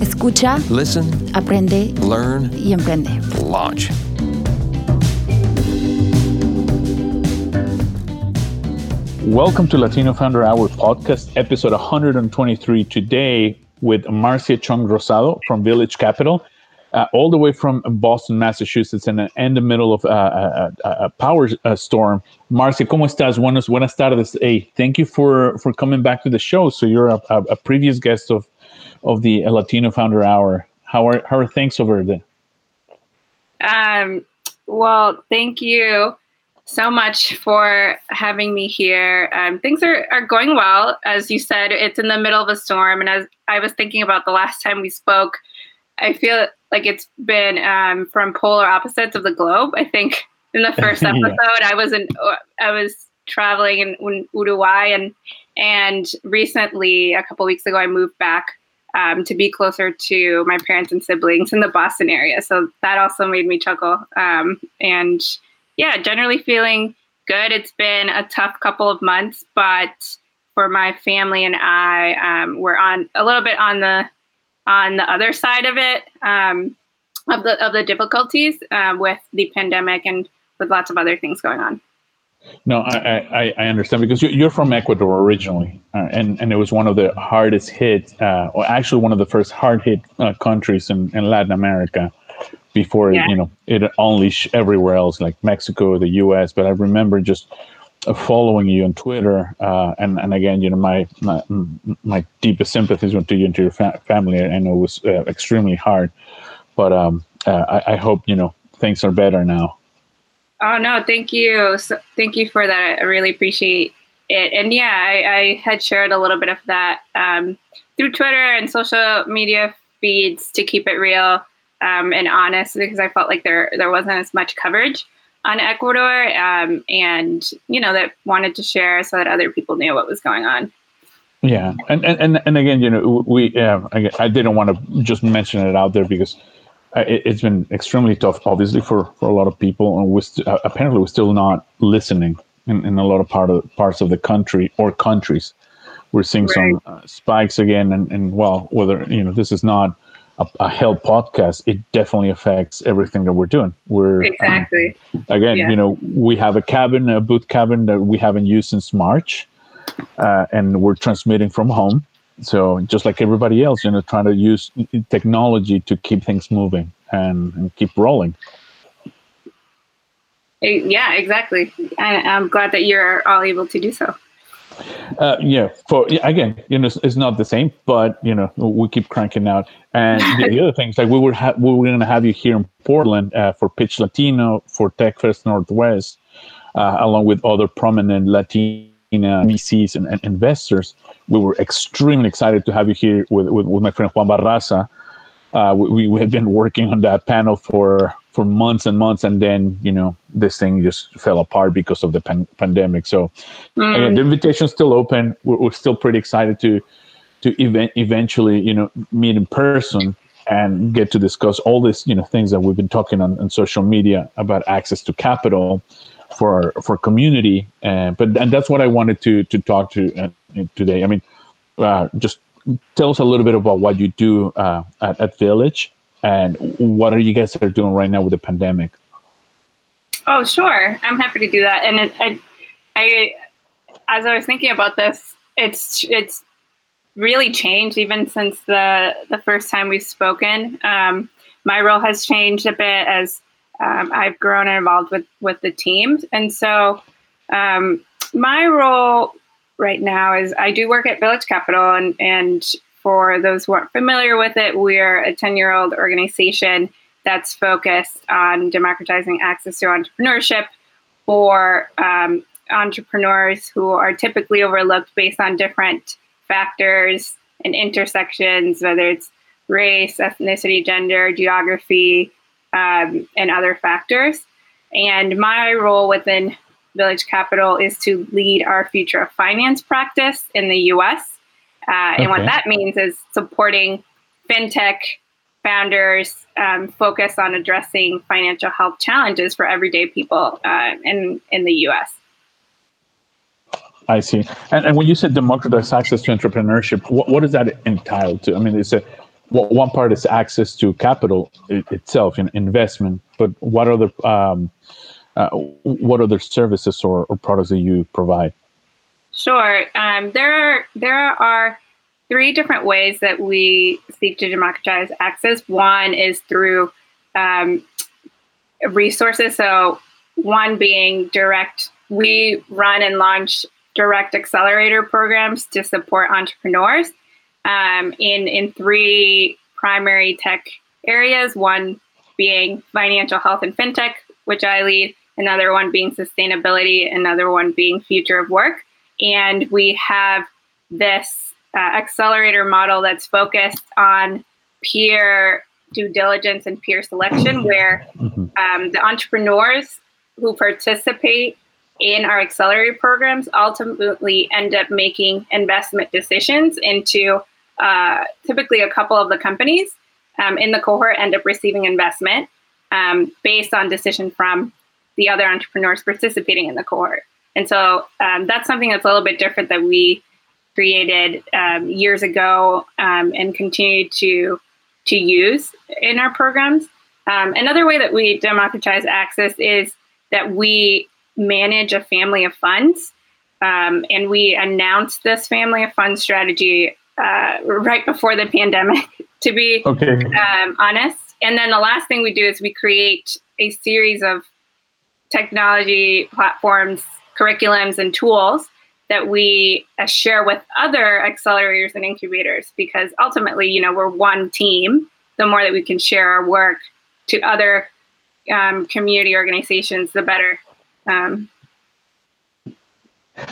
Escucha, Listen, aprende learn, y emprende. launch. Welcome to Latino Founder Hour podcast, episode 123. Today with Marcia Chong Rosado from Village Capital, uh, all the way from Boston, Massachusetts, and in the middle of uh, a, a, a power uh, storm. Marcia, ¿cómo estás? Buenas, buenas tardes. Hey, thank you for, for coming back to the show. So you're a, a, a previous guest of of the Latino Founder Hour. How are how are things over there? Um, well, thank you so much for having me here. Um, things are, are going well. As you said, it's in the middle of a storm. And as I was thinking about the last time we spoke, I feel like it's been um, from polar opposites of the globe. I think in the first Yeah. episode, I was in, I was traveling in, in Uruguay, and and recently, a couple weeks ago, I moved back um, to be closer to my parents and siblings in the Boston area. So that also made me chuckle. Um, and yeah, generally feeling good. It's been a tough couple of months, but for my family and I, um, we're on a little bit on the on the other side of it um, of the of the difficulties uh, with the pandemic and with lots of other things going on. No, I, I, I understand because you- you're from Ecuador originally, uh, and and it was one of the hardest hit, uh, or actually one of the first hard hit uh, countries in, in Latin America, before Yeah. you know it unleashed everywhere else like Mexico, the U.S. But I remember just uh, following you on Twitter, uh, and and again, you know, my my, my deepest sympathies went to you and to your fa- family. I know it was uh, extremely hard, but um, uh, I, I hope you know things are better now. Oh no, thank you. So, thank you for that. I really appreciate it. And yeah, I, I had shared a little bit of that um, through Twitter and social media feeds to keep it real um, and honest because I felt like there there wasn't as much coverage on Ecuador, um, and you know that wanted to share so that other people knew what was going on. Yeah, and and and, and again, you know, we yeah, I, didn't want to just mention it out there because it, it's been extremely tough, obviously for for a lot of people, and we st- uh, apparently we're still not listening in, in a lot of part of parts of the country or countries. We're seeing some uh, spikes again, and and well, whether you know this is not a, a health podcast, it definitely affects everything that we're doing. We're um, Exactly. again, Yeah. you know, we have a cabin, a boot cabin that we haven't used since March, uh, and we're transmitting from home. So just like everybody else, you know, trying to use technology to keep things moving and, and keep rolling. Yeah, exactly. And I'm glad that you're all able to do so. Uh, yeah, for again, you know, it's, it's not the same, but you know, we keep cranking out. And the, the other things, like we were ha- we were going to have you here in Portland uh, for Pitch Latino for TechFest Northwest, uh, along with other prominent Latina VCs and, and investors. We were extremely excited to have you here with with, with my friend Juan Barraza. Uh, we, we had been working on that panel for for months and months, and then you know this thing just fell apart because of the pan- pandemic. So again, the invitation's still open. We're, we're still pretty excited to to event eventually, you know, meet in person and get to discuss all these, you know, things that we've been talking on, on social media about access to capital for for community. Uh, but and that's what I wanted to to talk to uh, today. I mean, uh, just tell us a little bit about what you do uh, at, at Village and what are you guys are doing right now with the pandemic. Oh, sure. I'm happy to do that. And it, I, I, as I was thinking about this, it's it's really changed even since the the first time we've spoken. Um, my role has changed a bit as um, I've grown involved with with the teams, and so um, my role right now is I do work at Village Capital, and and for those who aren't familiar with it, we're a ten year old organization that's focused on democratizing access to entrepreneurship for um, entrepreneurs who are typically overlooked based on different factors and intersections, whether it's race, ethnicity, gender, geography, um, and other factors. And my role within Village Capital is to lead our future of finance practice in the US. Uh, and what that means is supporting fintech founders um, focus on addressing financial health challenges for everyday people uh, in, in the US. I see. And, and when you said democratize access to entrepreneurship, what, what does that entail to? I mean, it's a well, one part is access to capital itself, in investment, but what other um, uh, what other services or, or, products that you provide? Sure. Um, there are there are three different ways that we seek to democratize access. One is through um, resources. So one being direct. We run and launch direct accelerator programs to support entrepreneurs um, in in three primary tech areas. One being financial health and fintech, which I lead. Another one being sustainability. Another one being future of work. And we have this uh, accelerator model that's focused on peer due diligence and peer selection, where mm-hmm. um, the entrepreneurs who participate in our accelerator programs ultimately end up making investment decisions into uh, typically a couple of the companies um, in the cohort end up receiving investment um, based on decision from the other entrepreneurs participating in the cohort. And so um, that's something that's a little bit different that we created um, years ago um, and continue to to use in our programs. Um, another way that we democratize access is that we manage a family of funds. Um, and we announced this family of funds strategy uh, right before the pandemic, to be okay. um, honest. And then the last thing we do is we create a series of technology platforms, curriculums, and tools that we uh, share with other accelerators and incubators because ultimately, you know, we're one team. The more that we can share our work to other um, community organizations, the better. Um,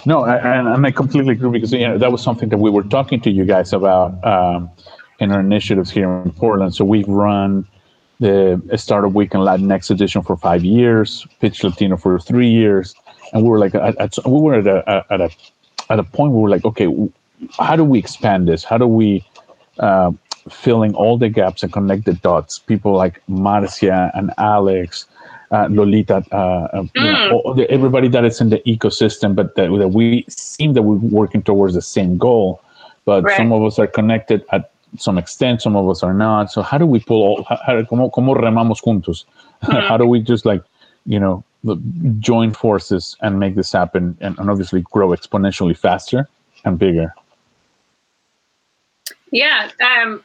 no, I, and I completely agree because you know that was something that we were talking to you guys about um, in our initiatives here in Portland. So we've run the Startup Week and Latinx edition for five years, Pitch Latino for three years, and we were like, at, at, we were at a, at a at a point were like, okay, how do we expand this? How do we uh, filling all the gaps and connect the dots? People like Marcia and Alex uh, Lolita, uh, mm. know, the, everybody that is in the ecosystem, but that, that, we seem that we're working towards the same goal, but right. some of us are connected at some extent, some of us are not. So how do we pull all, how, como, como remamos juntos? Mm. how do we just like, you know, join forces and make this happen and, and obviously grow exponentially faster and bigger? Yeah. Um,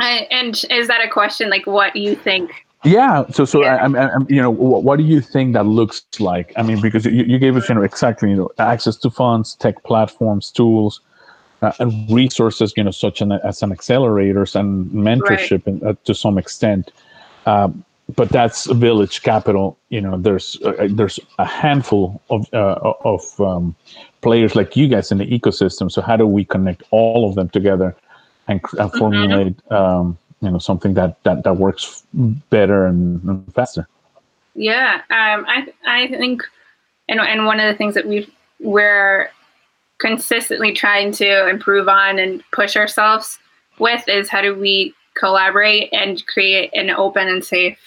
I, and is that a question like what you think yeah. So, so yeah. I, I, you know, what, what, do you think that looks like? I mean, because you, you gave us, you know, exactly, you know, access to funds, tech platforms, tools, uh, and resources, you know, such an, as an accelerators and mentorship right. in, uh, to some extent. Um, but that's village capital. You know, there's uh, there's a handful of uh, of um, players like you guys in the ecosystem. So how do we connect all of them together and, and formulate? Mm-hmm. Um, you know something that that, that works better and, and faster. Yeah um, i i think and, and one of the things that we we're consistently trying to improve on and push ourselves with is how do we collaborate and create an open and safe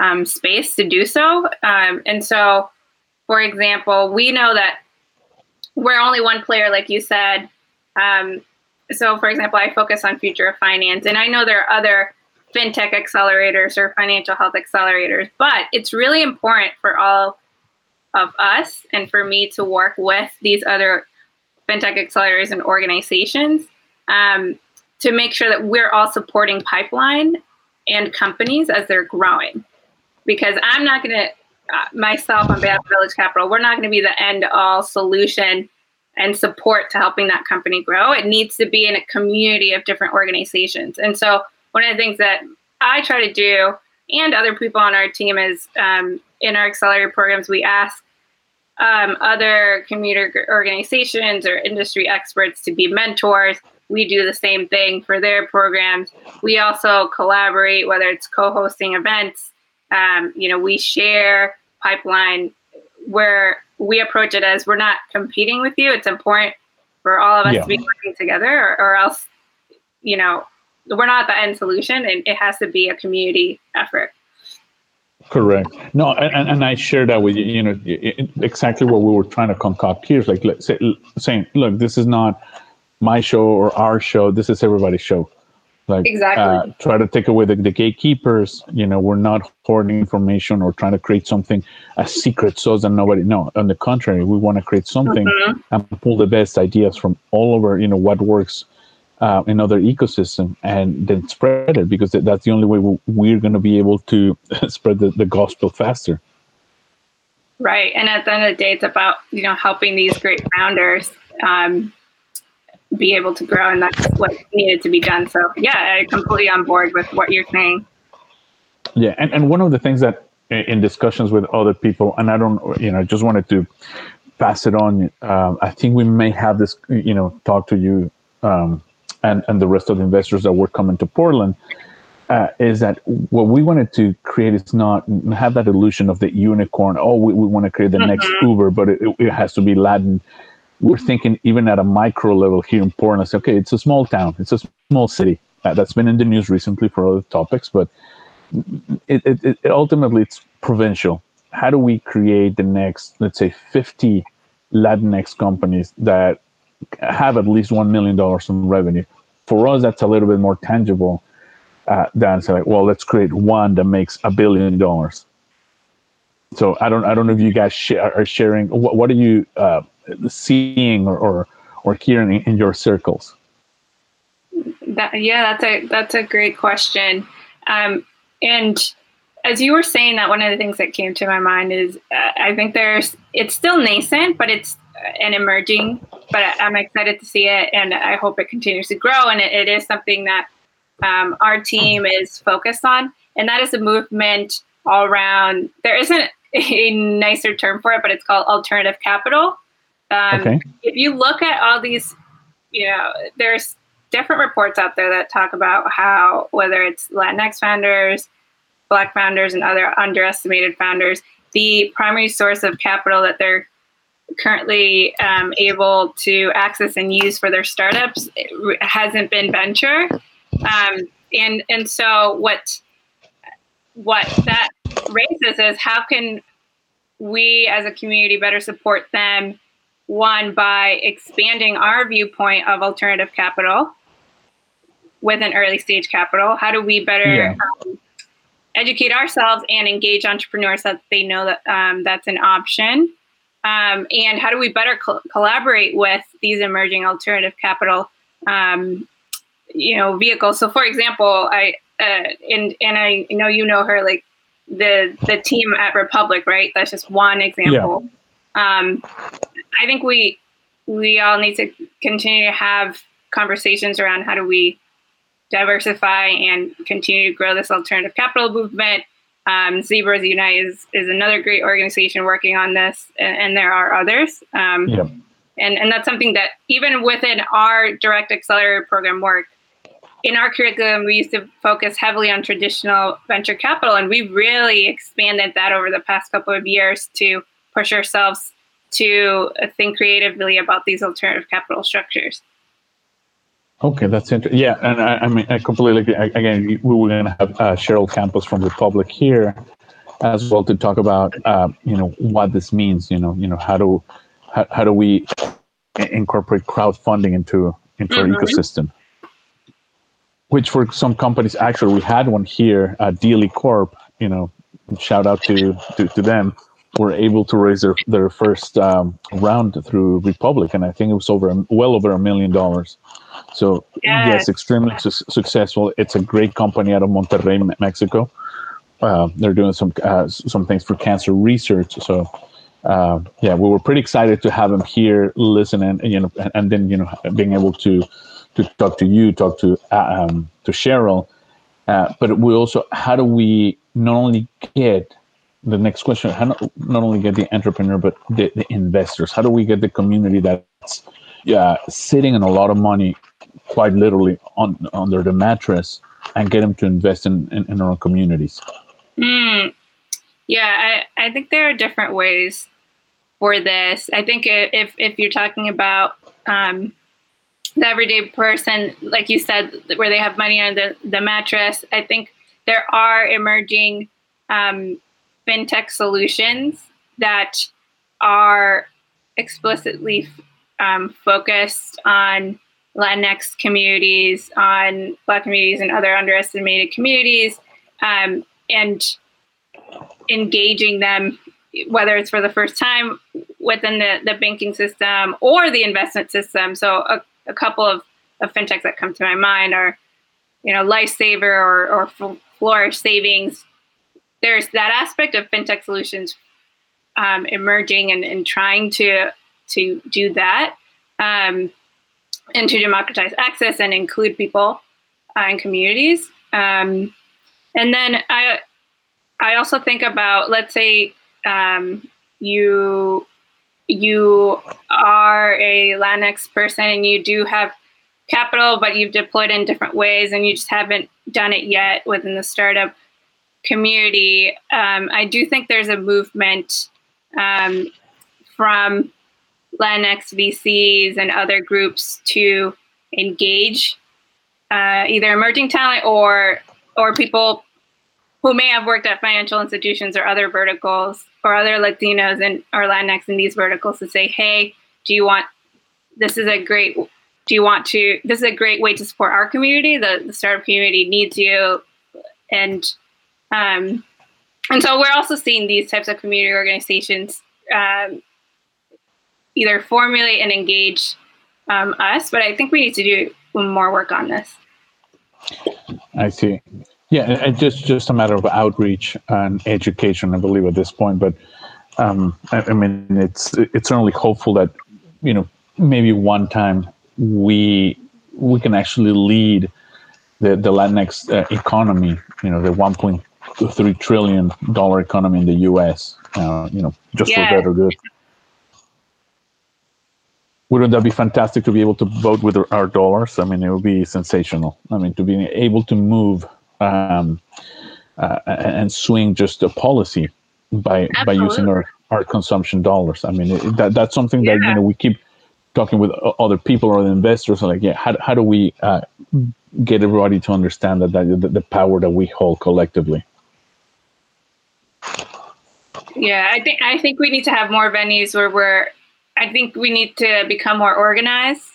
um, space to do so. Um, and so for example we know that we're only one player like you said. Um, so for example i focus on future of finance and i know there are other fintech accelerators or financial health accelerators but it's really important for all of us and for me to work with these other fintech accelerators and organizations um, to make sure that we're all supporting pipeline and companies as they're growing. Because i'm not going to uh, myself on behalf of village capital we're not going to be the end all solution and support to helping that company grow. It needs to be in a community of different organizations. And so, one of the things that I try to do, and other people on our team, is um, in our accelerator programs, we ask um, other community organizations or industry experts to be mentors we do the same thing for their programs. We also collaborate, whether it's co-hosting events. Um, you know, we share pipeline where we approach it as we're not competing with you. It's important for all of us yeah. to be working together, or, or else, you know, we're not the end solution, and it has to be a community effort. Correct. No, and, and I share that with you. You know, exactly what we were trying to concoct here is like say, saying, look, this is not my show or our show. This is everybody's show. Like exactly. Uh, try to take away the, the gatekeepers. You know, we're not hoarding information or trying to create something a secret so that nobody. No, on the contrary, we want to create something mm-hmm. and pull the best ideas from all over. You know what works uh, in other ecosystem and then spread it because that's the only way we're going to be able to spread the, the gospel faster right and at the end of the day it's about you know helping these great founders um, be able to grow and that's what needed to be done so yeah i'm completely on board with what you're saying yeah and, and one of the things that in discussions with other people and i don't you know just wanted to pass it on um, i think we may have this you know talk to you um, and, and the rest of the investors that were coming to Portland uh, is that what we wanted to create is not have that illusion of the unicorn. Oh, we, we want to create the mm-hmm. next Uber, but it, it, has to be Latin. We're thinking even at a micro level here in Portland. Okay, it's a small town, it's a small city uh, that's been in the news recently for other topics, but it, it, it ultimately it's provincial. How do we create the next, let's say, 50 Latinx companies that have at least $1 million in revenue? for us, that's a little bit more tangible uh, than say like, well, let's create one that makes a billion dollars. So I don't, I don't know if you guys are sharing. What, what are you uh, seeing or, or, or hearing in your circles? That, yeah, that's a that's a great question. Um, and as you were saying that, one of the things that came to my mind is uh, I think there's it's still nascent, but it's and emerging, but I'm excited to see it, and I hope it continues to grow. And it, it is something that um, our team is focused on, and that is a movement all around. There isn't a nicer term for it, but it's called alternative capital. Um, okay. If you look at all these, you know, there's different reports out there that talk about how whether it's Latinx founders, Black founders, and other underestimated founders, the primary source of capital that they're currently um, able to access and use for their startups hasn't been venture. Um, and and so what what that raises is how can we as a community better support them one by expanding our viewpoint of alternative capital with an early stage capital how do we better yeah. um, educate ourselves and engage entrepreneurs that they know that um, that's an option um, and how do we better co- collaborate with these emerging alternative capital um, you know vehicles so for example i uh, and and i know you know her like the the team at republic right that's just one example yeah. Um, i think we we all need to continue to have conversations around how do we diversify and continue to grow this alternative capital movement um, Zebras Unite is, is another great organization working on this, and, and there are others. Um, yep. and, and that's something that even within our direct accelerator program work, in our curriculum, we used to focus heavily on traditional venture capital, and we've really expanded that over the past couple of years to push ourselves to think creatively about these alternative capital structures. Okay, that's interesting. Yeah, and I, I, mean, I completely agree. Again, we were going to have uh, Cheryl Campos from Republic here as well to talk about, uh, you know, what this means. You know, you know, how do how, how do we incorporate crowdfunding into into mm-hmm. our ecosystem? Which for some companies, actually, we had one here, uh, Delee Corp. You know, shout out to to, to them were able to raise their, their first um, round through Republic, and I think it was over well over a million dollars. So yes, yes extremely su- successful. It's a great company out of Monterrey, Mexico. Uh, they're doing some uh, some things for cancer research. So uh, yeah, we were pretty excited to have them here, listen, and you know, and, and then you know, being able to to talk to you, talk to uh, um, to Cheryl. Uh, but we also, how do we not only get the next question how not, not only get the entrepreneur but the, the investors how do we get the community that's yeah sitting in a lot of money quite literally on under the mattress and get them to invest in, in, in our communities? Mm. Yeah, I, I think there are different ways for this. I think if, if you're talking about um, the everyday person, like you said, where they have money on the, the mattress, I think there are emerging um, fintech solutions that are explicitly um, focused on Latinx communities, on Black communities, and other underestimated communities, um, and engaging them, whether it's for the first time within the, the banking system or the investment system. So, a, a couple of, of fintechs that come to my mind are, you know, Lifesaver or, or Flourish Savings. There's that aspect of fintech solutions um, emerging and, and trying to to do that um, and to democratize access and include people uh, and communities. Um, and then I I also think about let's say um, you you are a Latinx person and you do have capital, but you've deployed in different ways and you just haven't done it yet within the startup community. Um, I do think there's a movement um, from Latinx VCs and other groups to engage uh, either emerging talent or or people who may have worked at financial institutions or other verticals or other Latinos and or Latinx in these verticals to say, hey, do you want this is a great do you want to this is a great way to support our community the, the startup community needs you and um, and so we're also seeing these types of community organizations um, either formulate and engage um, us, but I think we need to do more work on this. I see. Yeah, it's just just a matter of outreach and education, I believe, at this point. But um, I, I, mean, it's it's certainly hopeful that you know maybe one time we we can actually lead the the Latinx uh, economy. You know, the 1.3 trillion dollar economy in the U.S. Uh, you know, just yeah. for better good wouldn't that be fantastic to be able to vote with our dollars? I mean, it would be sensational. I mean, to be able to move um, uh, and swing just a policy by Absolutely. by using our, our consumption dollars. I mean, it, that that's something yeah. that you know we keep talking with other people or the investors. Like, yeah, how how do we uh, get everybody to understand that, that the, the power that we hold collectively? Yeah, I think I think we need to have more venues where we're I think we need to become more organized.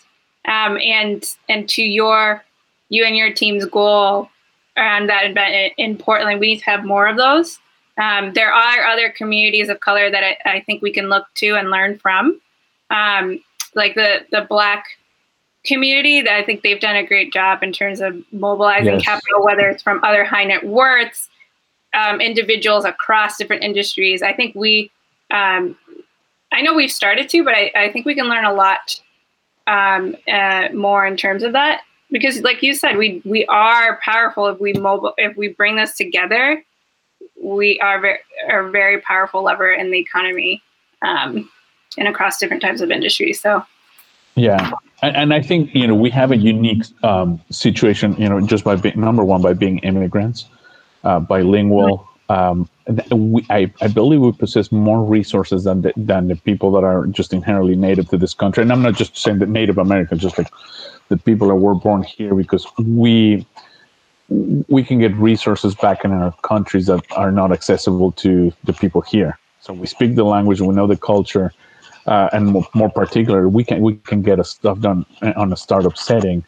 Um, and and to your you and your team's goal around that event in Portland, we need to have more of those. Um, there are other communities of color that I, I, think we can look to and learn from, um, like the the Black community. That I think they've done a great job in terms of mobilizing yes. capital, whether it's from other high net worths, um, individuals across different industries. I think we um, I know we've started to, but I, I think we can learn a lot um, uh, more in terms of that because, like you said, we we are powerful if we mobile if we bring this together. We are a very powerful lever in the economy um, and across different types of industries. So, yeah, and, and I think you know we have a unique um, situation. You know, just by being number one by being immigrants, uh, bilingual. Um, we, I, I believe we possess more resources than the, than the people that are just inherently native to this country. And I'm not just saying that Native Americans, just like the people that were born here, because we we can get resources back in our countries that are not accessible to the people here. So we speak the language, we know the culture, uh, and more, more particularly, we can we can get a stuff done on a startup setting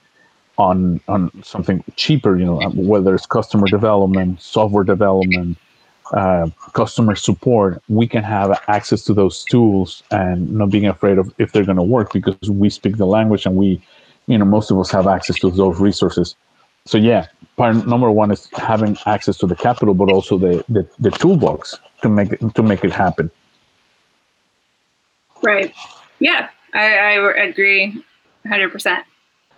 on on something cheaper. You know, whether it's customer development, software development uh, customer support, we can have access to those tools and not being afraid of if they're going to work because we speak the language and we, you know, most of us have access to those resources. So yeah, part number one is having access to the capital, but also the the, the toolbox to make it to make it happen. Right. Yeah, I, I agree, hundred percent.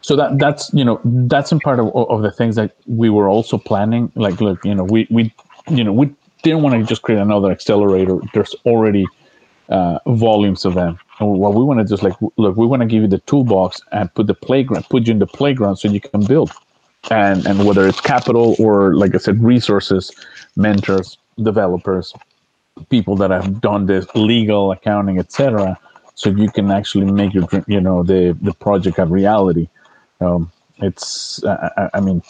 So that that's you know that's in part of, of the things that we were also planning. Like, look, you know, we we you know we didn't want to just create another accelerator. There's already uh, volumes of them. what we want to is like, look, we want to give you the toolbox and put the playground, put you in the playground so you can build. And and whether it's capital or like I said, resources, mentors, developers, people that have done this legal accounting, etc. So you can actually make your you know the the project a reality. Um, it's I, I mean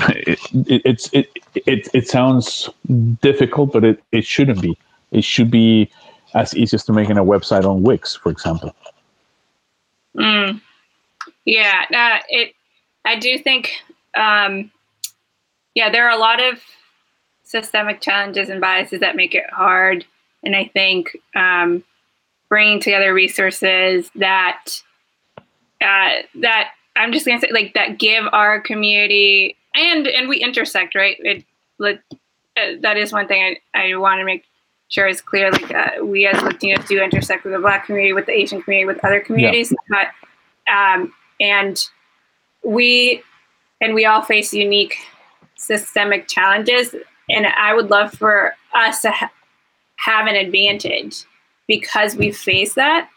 it, it, it's it, it it sounds difficult, but it, it shouldn't be. It should be as easy as to making a website on Wix, for example. Mm. Yeah, uh, it. I do think, um, yeah, there are a lot of systemic challenges and biases that make it hard, and I think um, bringing together resources that uh, that I'm just gonna say like that give our community and and we intersect right. It, uh, that is one thing I, I want to make sure is clear. Like uh, we as Latinos do intersect with the Black community, with the Asian community, with other communities, yeah. but um, and we and we all face unique systemic challenges. And I would love for us to ha- have an advantage because we face that.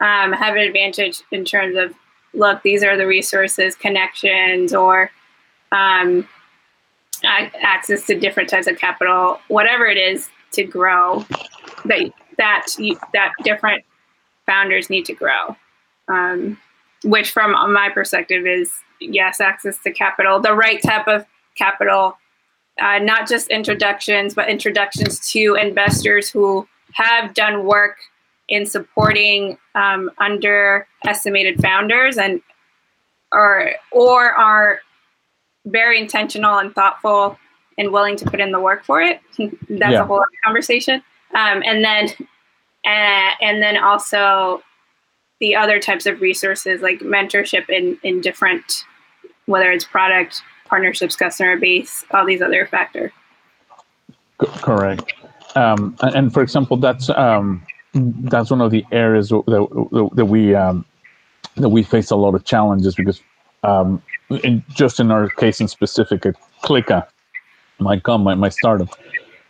Um, have an advantage in terms of look, these are the resources, connections, or um, access to different types of capital, whatever it is to grow that that you, that different founders need to grow. Um, which, from my perspective, is yes, access to capital, the right type of capital, uh, not just introductions, but introductions to investors who have done work in supporting um, underestimated founders and or or are very intentional and thoughtful and willing to put in the work for it. That's yeah. a whole other conversation. Um, and then uh, and then also the other types of resources like mentorship in in different whether it's product partnerships customer base all these other factors correct um, and for example that's um, that's one of the areas that, that we um, that we face a lot of challenges because um, in, just in our case in specific at Clika, my com my, my startup,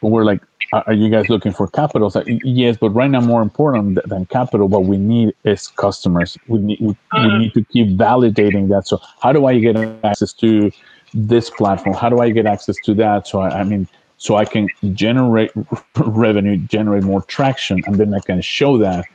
we're like, are you guys looking for capital? So, yes, but right now more important than capital, what we need is customers. We need we, we mm-hmm. need to keep validating that. So how do I get access to this platform? How do I get access to that? So I, I mean so I can generate revenue, generate more traction, and then I can show that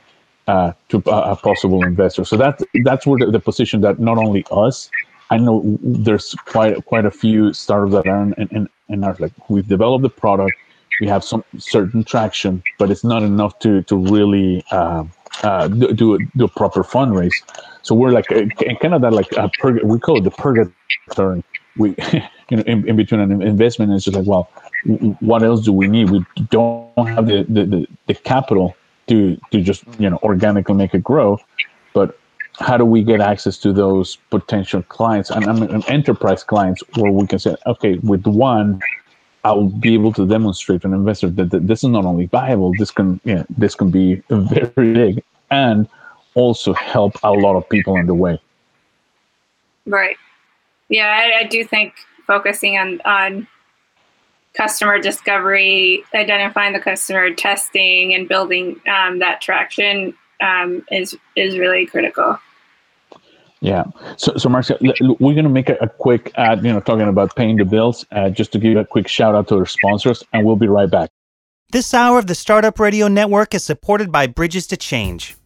uh, to a, a, possible investor. So that that's where the, the, position that not only us, I know there's quite quite a few startups that are in, in, in our like we've developed the product, we have some certain traction, but it's not enough to to really uh, uh, do a, do a proper fundraise. So we're like a, kind of that like a purg- we call it the purgatory. We you know in, in between an investment, it's just like well what else do we need? We don't have the, the, the, capital to, to just, you know, organically make it grow. But how do we get access to those potential clients and mean, enterprise clients where we can say, okay, with one, I'll be able to demonstrate to an investor that, that this is not only viable, this can, you know, this can be very big and also help a lot of people in the way. Right. Yeah, I, I do think focusing on on customer discovery, identifying the customer, testing, and building um, that traction um, is is really critical. Yeah. So, so Marcia, we're going to make a, a, quick ad, you know, talking about paying the bills, uh, just to give a quick shout out to our sponsors, and we'll be right back. This hour of the Startup Radio Network is supported by Bridges to Change.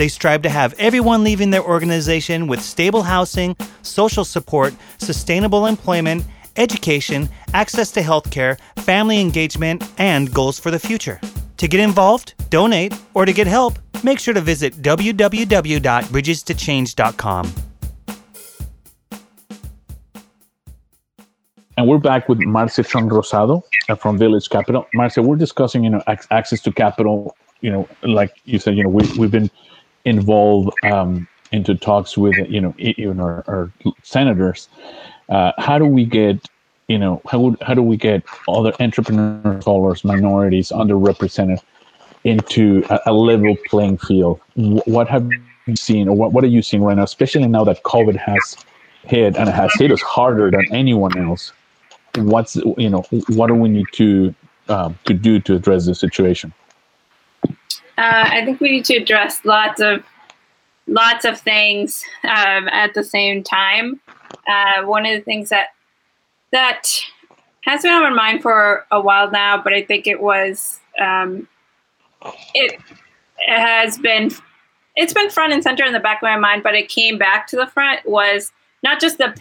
They strive to have everyone leaving their organization with stable housing, social support, sustainable employment, education, access to healthcare, family engagement, and goals for the future. To get involved, donate, or to get help, make sure to visit www.bridgestochange.com. And we're back with Marcia Chong Rosado uh, from Village Capital. Marcia, we're discussing, you know, access to capital. You know, like you said, you know, we, we've been involved um, into talks with you know even our, our senators. Uh, how do we get you know how how do we get other entrepreneurs, scholars, minorities, underrepresented into a, a level playing field? What have you seen, or what what are you seeing right now, especially now that COVID has hit and it has hit us harder than anyone else? What's you know what do we need to um, to do to address the situation? Uh, I think we need to address lots of lots of things um, at the same time. Uh, one of the things that that has been on my mind for a while now, but I think it was um, it, it has been it's been front and center in the back of my mind, but it came back to the front was not just the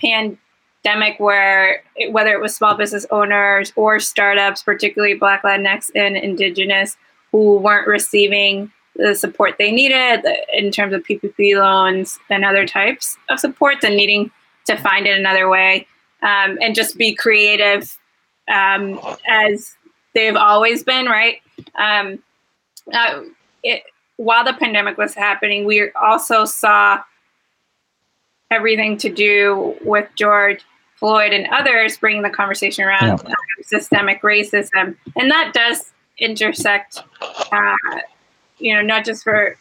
pandemic where it, whether it was small business owners or startups, particularly Black, Latinx, and Indigenous, who weren't receiving the support they needed in terms of PPP loans and other types of supports and needing to find it another way um, and just be creative um, as they've always been, right? Um, uh, it, while the pandemic was happening, we also saw everything to do with George Floyd and others bringing the conversation around yeah. systemic racism. And that does intersect, uh, you know, not just for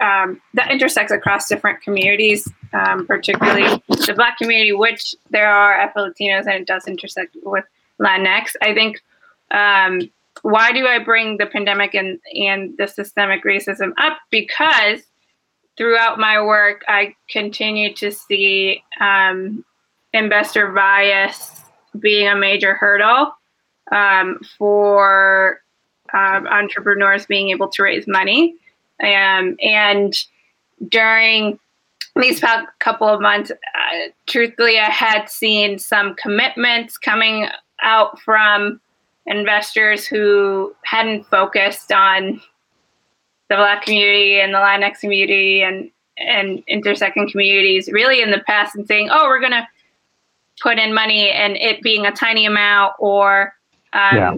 um, that intersects across different communities, um, particularly the Black community, which there are Afro Latinos, and it does intersect with Latinx. I think. Um, why do I bring the pandemic and, and the systemic racism up? Because throughout my work, I continue to see um, investor bias being a major hurdle um, for entrepreneurs being able to raise money. Um, and during these past couple of months, uh, truthfully, I had seen some commitments coming out from investors who hadn't focused on the Black community and the Latinx community and and intersecting communities really in the past and saying, oh, we're going to put in money and it being a tiny amount or um, yeah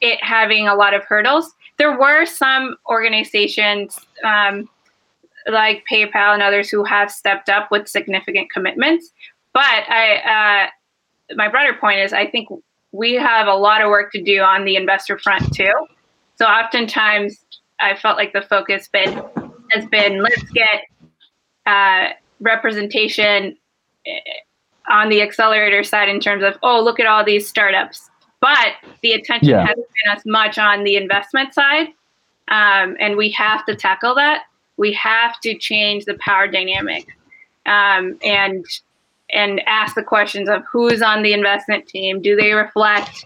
it having a lot of hurdles. There were some organizations um, like PayPal and others who have stepped up with significant commitments. But I, uh, my broader point is, I think we have a lot of work to do on the investor front too. So oftentimes, I felt like the focus been has been let's get uh, representation eh, on the accelerator side in terms of oh look at all these startups but the attention yeah. hasn't been as much on the investment side. Um, and we have to tackle that. We have to change the power dynamic um, and and ask the questions of who's on the investment team. Do they reflect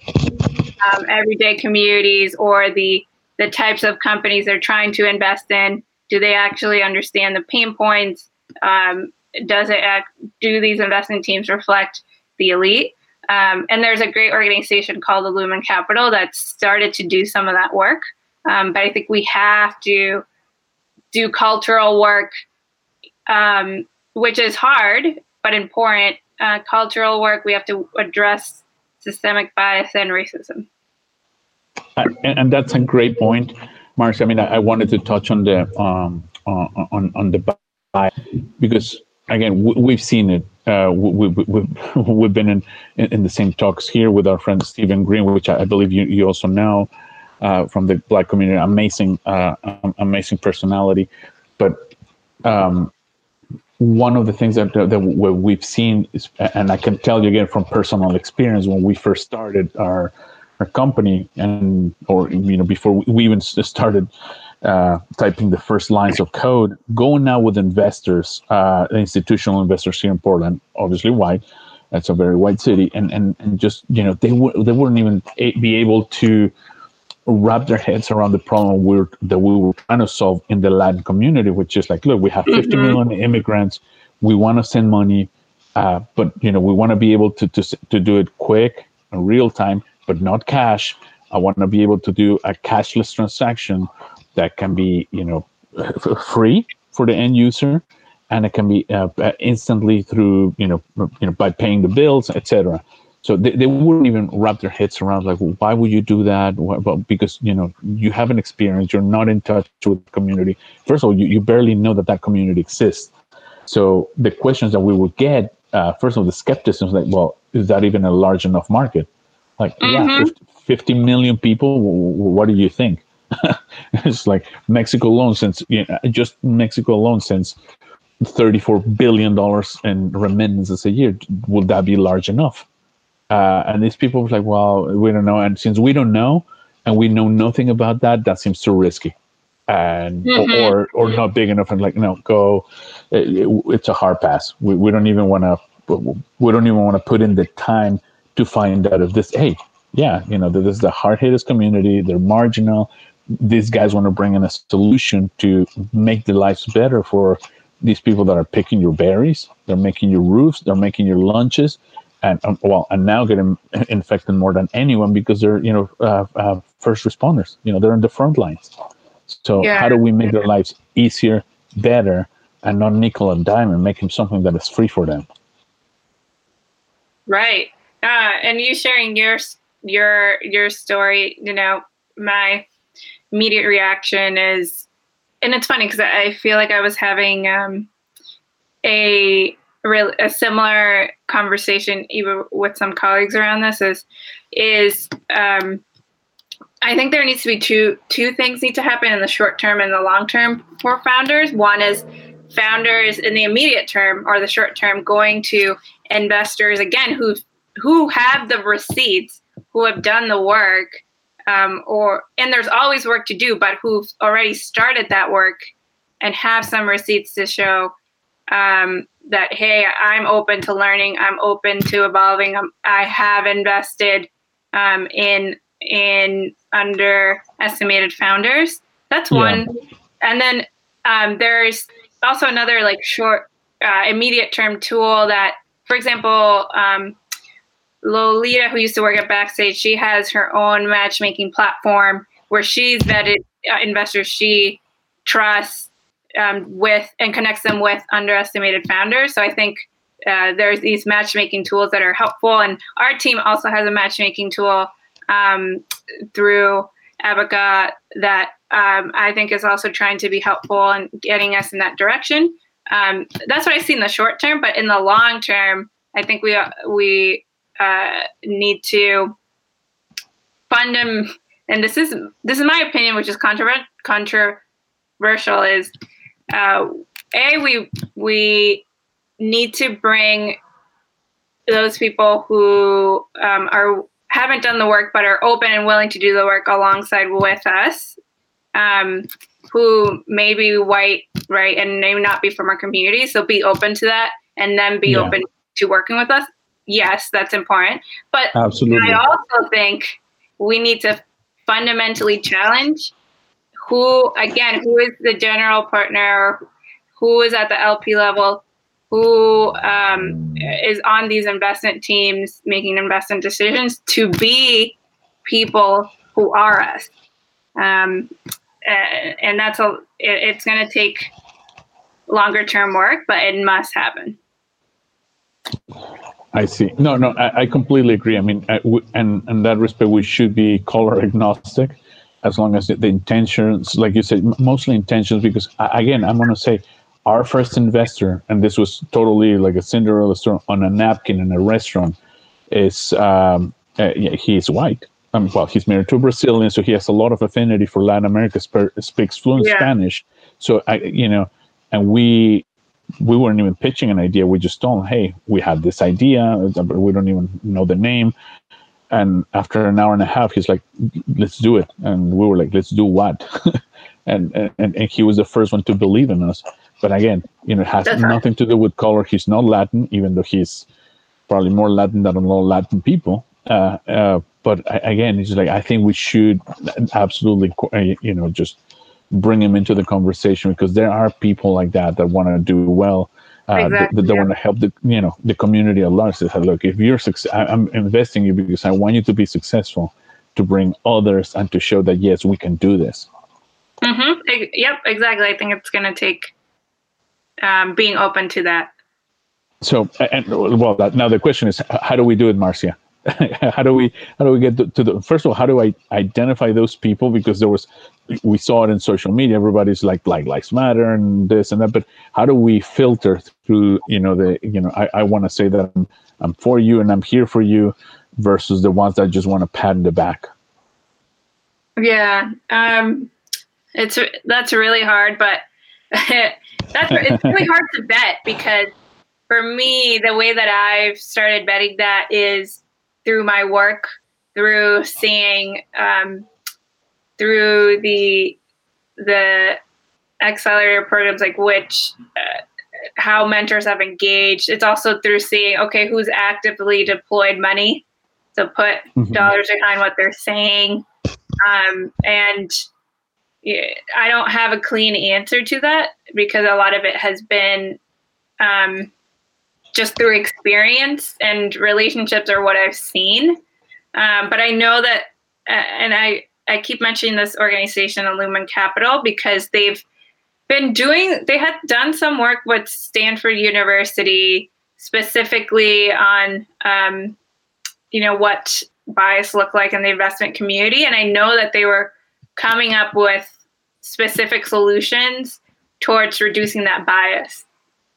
um, everyday communities or the the types of companies they're trying to invest in? Do they actually understand the pain points? Um, does it act, do these investment teams reflect the elite? Um, and there's a great organization called the Illumen Capital that started to do some of that work. Um, but I think we have to do cultural work, um, which is hard but important. Uh, cultural work, we have to address systemic bias and racism. And, and that's a great point, Marcia. I mean, I, wanted to touch on the um, on on the bias because again, we've seen it uh, we, we, we've, been in, in the same talks here with our friend Stephen Green, which I, believe you, you also know uh, from the Black community. Amazing, uh, amazing personality. But um, one of the things that, that we've seen is, and I can tell you again from personal experience, when we first started our our company, and or you know before we even started uh, typing the first lines of code, going now with investors, uh, institutional investors here in Portland, obviously white. That's a very white city, and and and just you know they would they wouldn't even be able to wrap their heads around the problem we're that we were trying to solve in the Latin community, which is like, look, we have 50 mm-hmm. million immigrants, we want to send money, uh, but you know we want to be able to to to do it quick, in real time, but not cash. I want to be able to do a cashless transaction that can be you know free for the end user and it can be uh, instantly through you know you know by paying the bills etc so they, they wouldn't even wrap their heads around like well, why would you do that well, because you know you haven't experienced you're not in touch with the community first of all you, you barely know that that community exists So the questions that we would get, uh, first of all, the skepticism, like, well, is that even a large enough market? Like, mm-hmm. yeah, 50 million people. What do you think? it's like Mexico alone, since you know, just Mexico alone, since 34 billion dollars in remittances a year, would that be large enough? Uh, and these people were like, well, we don't know. And since we don't know, and we know nothing about that, that seems too risky and mm-hmm. or or not big enough and like no go it, it, it's a hard pass we, we don't even want to we don't even want to put in the time to find out if this hey yeah you know this is the hard hitters community they're marginal these guys want to bring in a solution to make the lives better for these people that are picking your berries they're making your roofs they're making your lunches and um, well and now getting infected more than anyone because they're you know uh, uh, first responders you know they're in the front lines so yeah. how do we make their lives easier, better, and not nickel and dime and make them something that is free for them? Right. Uh, and you sharing your your your story, you know, my immediate reaction is, and it's funny because I feel like I was having um, a real a similar conversation even with some colleagues around this is is um, I think there needs to be two two things need to happen in the short term and the long term for founders. One is founders in the immediate term or the short term going to investors again who who have the receipts, who have done the work, um, or and there's always work to do, but who've already started that work and have some receipts to show um, that hey, I'm open to learning, I'm open to evolving, I'm, I have invested um, in in underestimated founders. That's one. Yeah. And then um, there's also another like short, uh, immediate term tool that, for example, um, Lolita, who used to work at Backstage, she has her own matchmaking platform where she's vetted uh, investors she trusts um, with and connects them with underestimated founders. So I think uh, there's these matchmaking tools that are helpful. And our team also has a matchmaking tool um, through Abaca that um, I think is also trying to be helpful and getting us in that direction. Um, that's what I see in the short term, but in the long term, I think we we uh, need to fund them. And this is this is my opinion, which is controversial. Controversial is uh, a we we need to bring those people who um, are haven't done the work but are open and willing to do the work alongside with us, um, who may be white, right, and may not be from our community. So be open to that and then be yeah. open to working with us. Yes, that's important. But Absolutely. I also think we need to fundamentally challenge who, again, who is the general partner, who is at the LP level, who um, is on these investment teams making investment decisions to be people who are us. Um, and that's a, it, it's going to take longer term work, but it must happen. I see. No, no, I, I completely agree. I mean, I, w- and in that respect, we should be color agnostic as long as the, the intentions, like you said, mostly intentions, because again, I'm going to say our first investor, and this was totally like a Cinderella story on a napkin in a restaurant, is um, uh, yeah, he's white. Um, well, he's married to a Brazilian, so he has a lot of affinity for Latin America. Sp- speaks fluent yeah. Spanish, so I, you know, and we we weren't even pitching an idea. We just told hey, we have this idea, but we don't even know the name. And after an hour and a half, he's like, let's do it. And we were like, let's do what? and, and, and he was the first one to believe in us. But again, you know, it has That's nothing right. to do with color. He's not Latin, even though he's probably more Latin than a lot of Latin people. Uh, uh, but again, it's like I think we should absolutely, you know, just bring him into the conversation because there are people like that that want to do well. Uh, exactly, that, that yeah. want to help the you know the community at large. They say, look, if you're success, I'm investing you because I want you to be successful, to bring others and to show that yes, we can do this. Mm-hmm. Yep, exactly. I think it's going to take um, being open to that. So, and well, that, now the question is, how do we do it, Marcia? how do we how do we get to, to, the first of all how do i identify those people because there was we saw it in social media. Everybody's like Black Lives Matter and this and that. But how do we filter through? You know, the you know, I, I want to say that I'm, I'm for you and I'm here for you, versus the ones that just want to pat in the back. Yeah, um, it's that's really hard, but that's it's really hard to bet because for me, the way that I've started betting that is through my work, through seeing, um, through the the accelerator programs, like which. Uh, how mentors have engaged. It's also through seeing, okay, who's actively deployed money to put mm-hmm. dollars behind what they're saying. Um, and I don't have a clean answer to that because a lot of it has been um, just through experience and relationships are what I've seen. Um, but I know that, uh, and I, I keep mentioning this organization, Illumen Capital, because they've been doing, they had done some work with Stanford University specifically on, um, you know, what bias look like in the investment community. And I know that they were coming up with specific solutions towards reducing that bias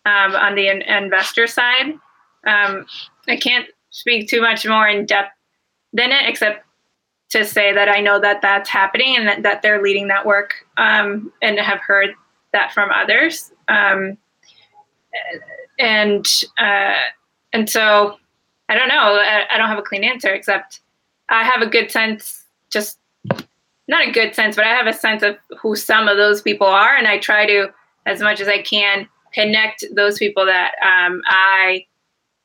um, on the in- investor side. Um, I can't speak too much more in depth than it, except to say that I know that that's happening and that, that they're leading that work um, and have heard that from others. Um, and uh, and so I don't know. I, I don't have a clean answer, except I have a good sense, just not a good sense, but I have a sense of who some of those people are, and I try to, as much as I can, connect those people that um, I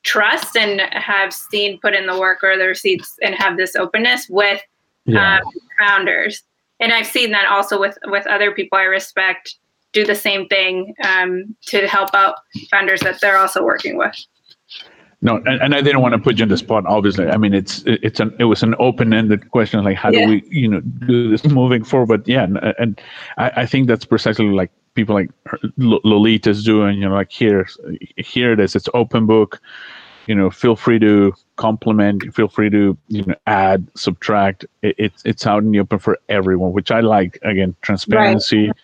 trust and have seen put in the work or the receipts and have this openness with yeah. um, founders. And I've seen that also with with other people I respect do the same thing um, to help out founders that they're also working with. No, and, and I didn't want to put you in the spot. Obviously, I mean it's it's an it was an open ended question, like how yeah. do we you know do this moving forward? But yeah, and, and I, I think that's precisely like people like Lolita's doing. You know, like here here it is. It's open book. You know, feel free to compliment. Feel free to you know add, subtract. It, it's it's out in the open for everyone, which I like. Again, transparency. Right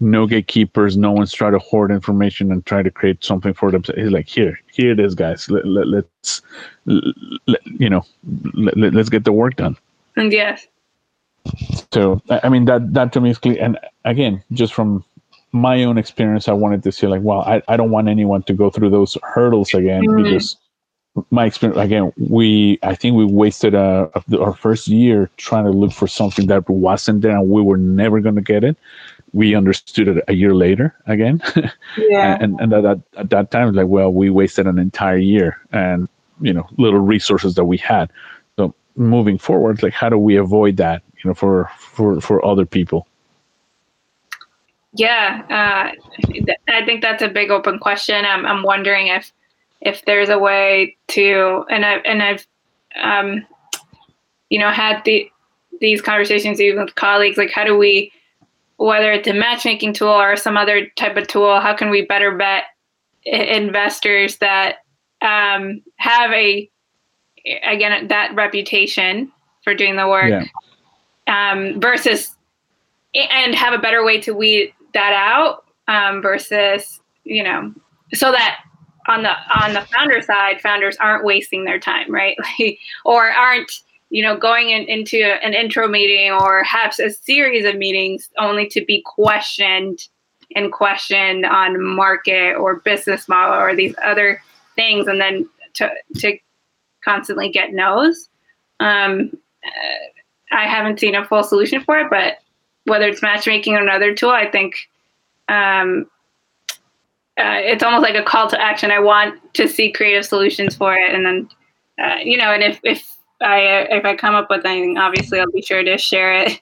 no gatekeepers no one's trying to hoard information and try to create something for them he's like here here it is guys let, let, let's let, you know let, let's get the work done and yes so i mean that that to me is clear and again just from my own experience i wanted to say like well i, I don't want anyone to go through those hurdles again mm. because my experience again we i think we wasted uh, our first year trying to look for something that wasn't there and we were never going to get it we understood it a year later again. Yeah. and and at, at that time, like, well, we wasted an entire year and you know little resources that we had. So moving forward, like, how do we avoid that? You know, for for for other people. Yeah, uh, I think that's a big open question. I'm I'm wondering if if there's a way to and I and I've um, you know had the these conversations even with colleagues like how do we whether it's a matchmaking tool or some other type of tool, how can we better bet investors that um, have a again that reputation for doing the work yeah. um, versus and have a better way to weed that out um, versus you know so that on the on the founder side founders aren't wasting their time right or aren't you know, going in, into an intro meeting or have a series of meetings only to be questioned and questioned on market or business model or these other things, and then to to constantly get no's. Um, uh, I haven't seen a full solution for it, but whether it's matchmaking or another tool, I think um, uh, it's almost like a call to action. I want to see creative solutions for it, and then uh, you know, and if if I if I come up with anything, obviously I'll be sure to share it.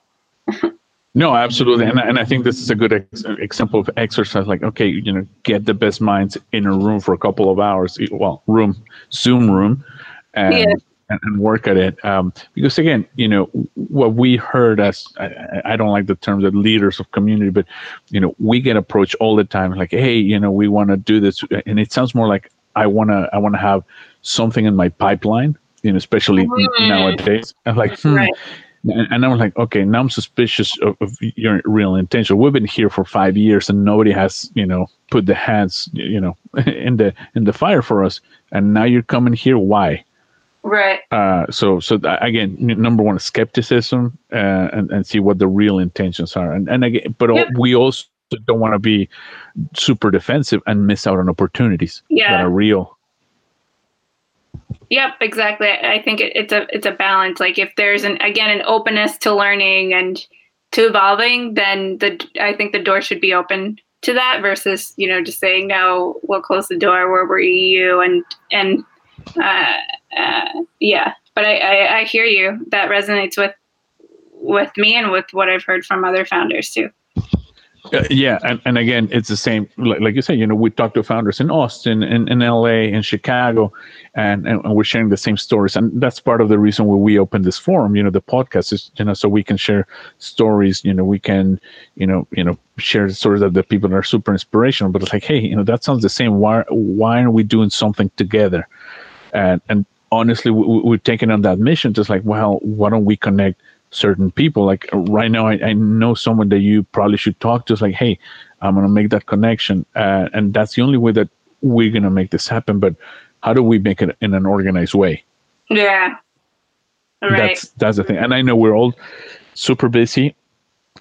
no, absolutely, and and I think this is a good ex- example of exercise. Like, okay, you know, get the best minds in a room for a couple of hours. Well, room, Zoom room, and. Yeah. And, and work at it um, because again you know what we heard as I, I don't like the term that leaders of community but you know we get approached all the time like hey you know we want to do this and it sounds more like i want to i want to have something in my pipeline you know, especially mm. nowadays. I'm like, hmm, right. and, and I'm like, okay, now I'm suspicious of, of, your real intention. We've been here for five years, and nobody has, you know, put the hands, you know, in the in the fire for us. And now you're coming here. Why? Right. Uh, so, so again, number one, skepticism, uh, and and see what the real intentions are. And and again, but yep. we also don't want to be super defensive and miss out on opportunities yeah. that are real. Yep, exactly. I think it, it's a it's a balance. Like if there's an again an openness to learning and to evolving, then the I think the door should be open to that versus you know just saying no, we'll close the door. We're, we're EU and and uh, uh, yeah. But I, I I hear you. That resonates with with me and with what I've heard from other founders too. Uh, yeah, and, and again, it's the same. Like, like, you said, you know, we talk to founders in Austin, in, in LA, in Chicago, and, and, and we're sharing the same stories. And that's part of the reason why we open this forum. You know, the podcast is you know so we can share stories. You know, we can you know you know share stories that the people are super inspirational. But it's like, hey, you know, that sounds the same. Why why aren't we doing something together? And and honestly, we, we're taking on that mission. Just like, well, why don't we connect? certain people. Like right now, I, I know someone that you probably should talk to. It's like, hey, I'm gonna make that connection, uh, and that's the only way that we're gonna make this happen. But how do we make it in an organized way? Yeah, right. That's that's the thing. And I know we're all super busy.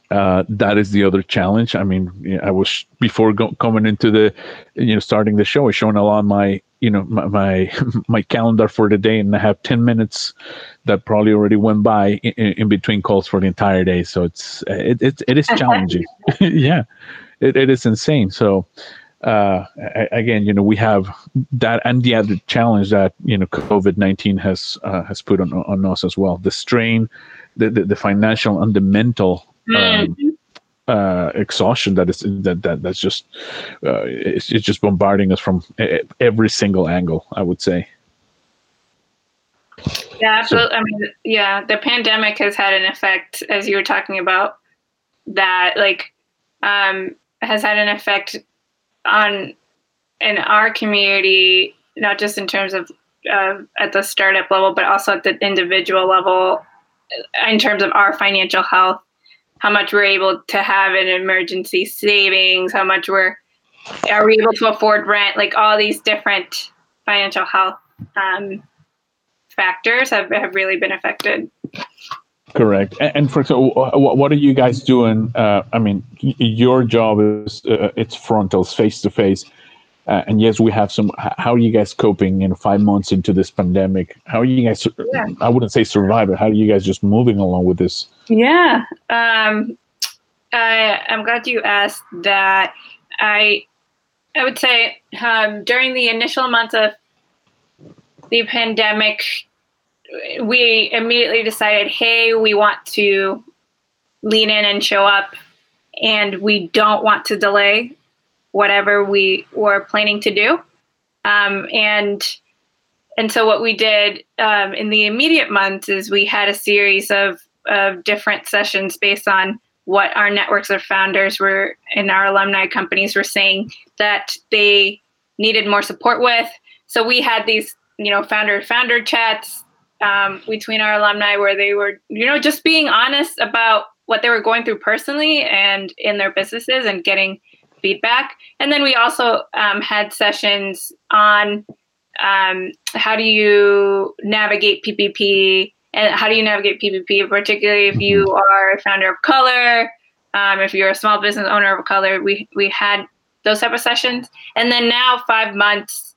Uh, that is the other challenge. I mean, I was before go- coming into the, you know, starting the show, I showing a lot of my you know my, my, my calendar for the day and i have 10 minutes that probably already went by in, in between calls for the entire day. So it's it, it, it is challenging. Yeah it, it is insane. So uh, again you know we have that and the other challenge that you know covid-19 has uh, has put on, on us as well. The strain the, the, the financial and the mental um, mm-hmm uh, exhaustion that is that, that that's just uh, it's, it's just bombarding us from every single angle. I would say. Yeah, absolutely. So, I mean, yeah, the pandemic has had an effect, as you were talking about, that like um, has had an effect on in our community, not just in terms of uh, at the startup level, but also at the individual level, in terms of our financial health how much we're able to have in emergency savings, how much we're are we able to afford rent, like all these different financial health um, factors have, have really been affected. Correct. And, and for so, what are you guys doing? Uh, I mean, your job is uh, it's frontals, face to face. Uh, and yes, we have some. How are you guys coping? in five months into this pandemic, how are you guys? Yeah. I wouldn't say survive, but how are you guys just moving along with this? Yeah, um, I, I'm glad you asked that. I I would say um, during the initial months of the pandemic, we immediately decided, hey, we want to lean in and show up, and we don't want to delay whatever we were planning to do. Um, and and so what we did um, in the immediate months is we had a series of, of different sessions based on what our networks of founders were and our alumni companies were saying that they needed more support with. So we had these, you know, founder founder chats um, between our alumni where they were, you know, just being honest about what they were going through personally and in their businesses and getting feedback. And then we also um, had sessions on um, how do you navigate PPP and how do you navigate PPP, particularly if you mm-hmm. are a founder of color, um, if you're a small business owner of color. We we had those type of sessions, and then now five months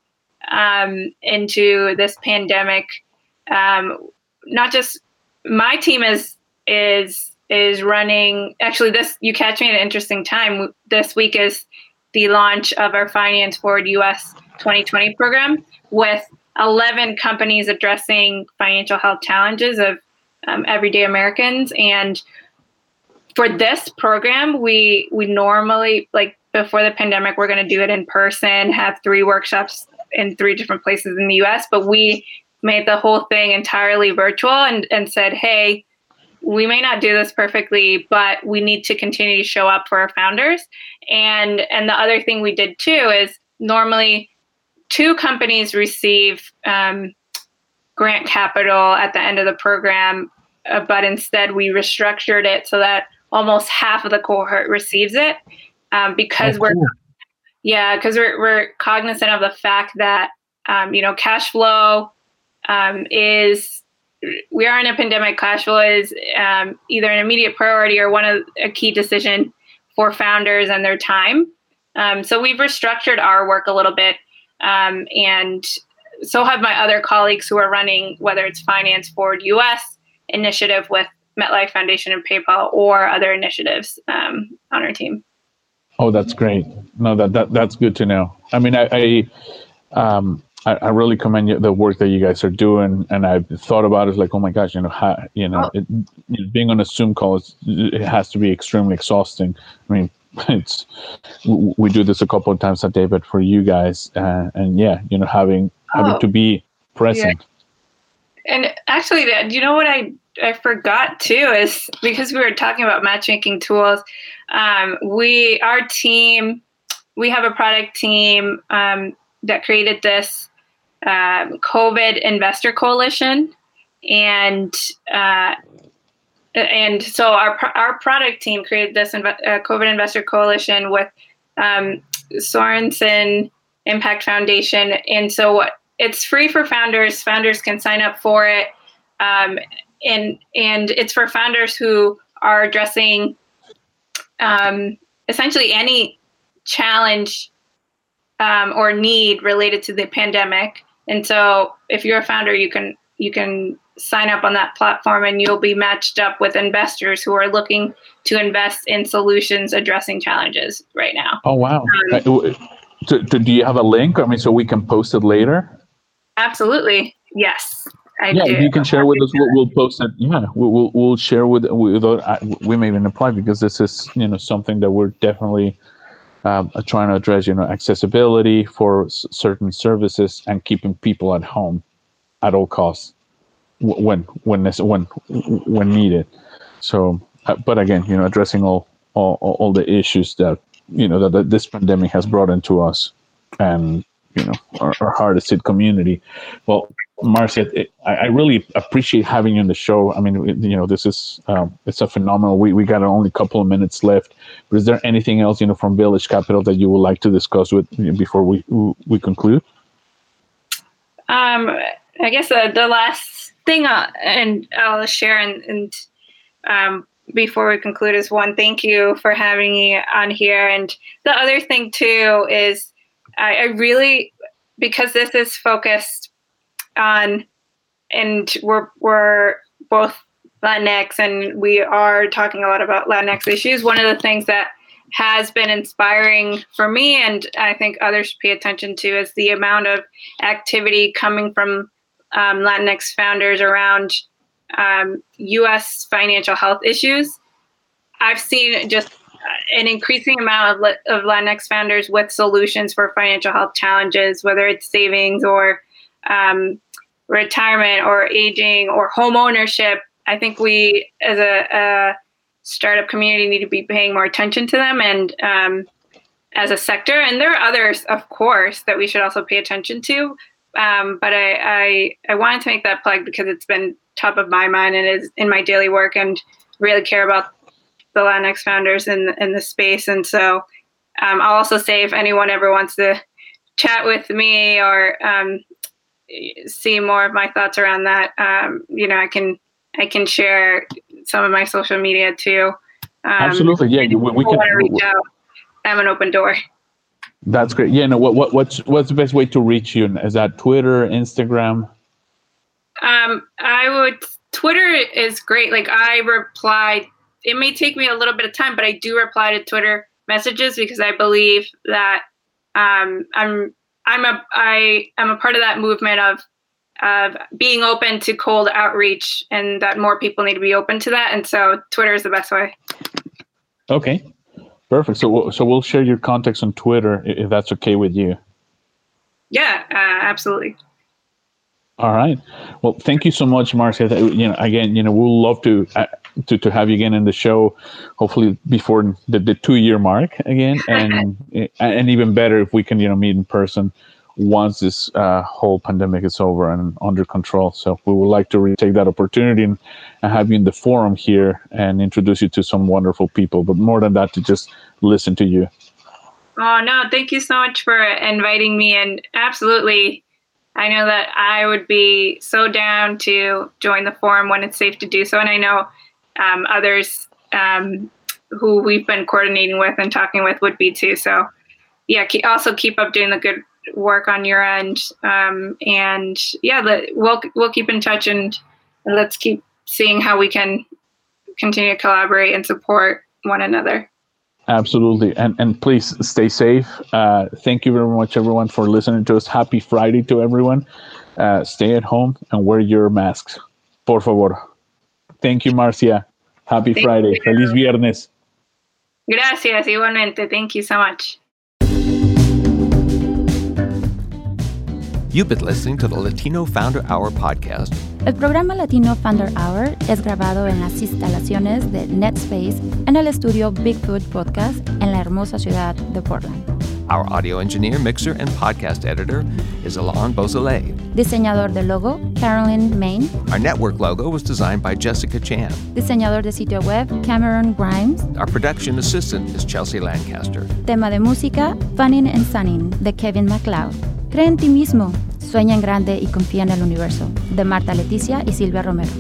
um, into this pandemic, um, not just my team is is is running. Actually, this you catch me at an interesting time. This week is the launch of our Finance Forward US 2020 program with 11 companies addressing financial health challenges of um, everyday Americans. And for this program, we we normally like before the pandemic, we're going to do it in person, have three workshops in three different places in the U.S. But we made the whole thing entirely virtual and and said, hey we may not do this perfectly, but we need to continue to show up for our founders. And and the other thing we did too is normally two companies receive um, grant capital at the end of the program uh, but instead we restructured it so that almost half of the cohort receives it um, because oh, we're cool. yeah because we're, we're cognizant of the fact that um, you know cash flow um, is we are in a pandemic cash flow is um, either an immediate priority or one of a key decision for founders and their time um, so we've restructured our work a little bit um, and so have my other colleagues who are running whether it's finance forward us initiative with MetLife Foundation and PayPal or other initiatives um, on our team. Oh, that's great. No, that, that that's good to know. I mean, I, I um, I, I, really commend you, the work that you guys are doing, and I've thought about it like, oh my gosh, you know, how, you know, oh. it, you know, being on a Zoom call, is, it has to be extremely exhausting. I mean, it's we do this a couple of times a day, but for you guys, uh, and yeah, you know, having having oh. to be present. Yeah. And actually, that you know what I I forgot too is because we were talking about matchmaking tools. Um, we our team we have a product team um, that created this um, COVID Investor Coalition, and uh, and so our our product team created this uh, COVID Investor Coalition with um, Sorenson Impact Foundation, and so what it's free for founders. Founders can sign up for it. Um, and and it's for founders who are addressing um, essentially any challenge um, or need related to the pandemic. And so, if you're a founder, you can you can sign up on that platform, and you'll be matched up with investors who are looking to invest in solutions addressing challenges right now. Oh wow! Um, do, do you have a link? I mean, so we can post it later. Absolutely, yes. I yeah, do. you can share with us. We'll, we'll post it. Yeah, we'll, we'll, we'll share with with. Uh, we may even apply because this is you know something that we're definitely um, trying to address. You know, accessibility for s- certain services and keeping people at home at all costs when when when when needed. So, uh, but again, you know, addressing all all, all the issues that you know that, that this pandemic has brought into us and you know our, our hardest hit community. Well, Marcia, I, I, really appreciate having you on the show. I mean, you know, this is um, it's a phenomenal. We we got only a couple of minutes left. But is there anything else, you know, from Village Capital that you would like to discuss with before we we conclude? Um, I guess uh, the last thing, uh, and I'll share, and, and um, before we conclude, is one thank you for having me on here, and the other thing too is I, I really because this is focused on, and we're we're both Latinx, and we are talking a lot about Latinx issues. One of the things that has been inspiring for me, and I think others should pay attention to, is the amount of activity coming from um, Latinx founders around um, U.S. financial health issues. I've seen just an increasing amount of, of Latinx founders with solutions for financial health challenges, whether it's savings or um, retirement or aging or home ownership, I think we as a, a, startup community need to be paying more attention to them and um, as a sector. And there are others, of course, that we should also pay attention to. Um, but I, I, I wanted to make that plug because it's been top of my mind and is in my daily work and really care about the Latinx founders in in the space. And so um, I'll also say if anyone ever wants to chat with me or um, see more of my thoughts around that, um, you know, I can I can share some of my social media too. Um, Absolutely, yeah. We, we can reach out. I'm an open door. That's great. Yeah. No. What what what's what's the best way to reach you? Is that Twitter, Instagram? Um, I would. Twitter is great. Like I reply. It may take me a little bit of time, but I do reply to Twitter messages because I believe that um, I'm I'm a I am a part of that movement of of being open to cold outreach and that more people need to be open to that and so Twitter is the best way. Okay. Perfect. So we'll, so we'll share your contacts on Twitter if that's okay with you. Yeah, uh, absolutely. All right. Well, thank you so much, Marcia. You know, again, you know, we'll love to uh, to to have you again in the show. Hopefully, before the, the two year mark again, and and even better if we can, you know, meet in person once this uh, whole pandemic is over and under control. So we would like to retake that opportunity and, and have you in the forum here and introduce you to some wonderful people. But more than that, to just listen to you. Oh no, thank you so much for inviting me and absolutely I know that I would be so down to join the forum when it's safe to do so and I know um, others um, who we've been coordinating with and talking with would be too. So yeah, also keep up doing the good work on your end. Um, and yeah, we'll we'll keep in touch and, and let's keep seeing how we can continue to collaborate and support one another. Absolutely, and and please stay safe. Uh, thank you very much, everyone, for listening to us. Happy Friday to everyone. Uh, stay at home and wear your masks, por favor. Thank you, Marcia. Happy thank Friday. You. Feliz viernes. Gracias, igualmente. Thank you so much. You've been listening to the Latino Founder Hour podcast. El programa Latino Founder Hour es grabado en las instalaciones de NetSpace en el estudio Bigfoot Podcast en la hermosa ciudad de Portland. Our audio engineer, mixer, and podcast editor is Alon Beausoleil. Diseñador de logo, Carolyn Main. Our network logo was designed by Jessica Chan. Diseñador de sitio web, Cameron Grimes. Our production assistant is Chelsea Lancaster. Tema de música, Funnin' and Sunning, de Kevin MacLeod. Cree en ti mismo, sueña en grande y confía en el universo, de Marta Leticia y Silvia Romero.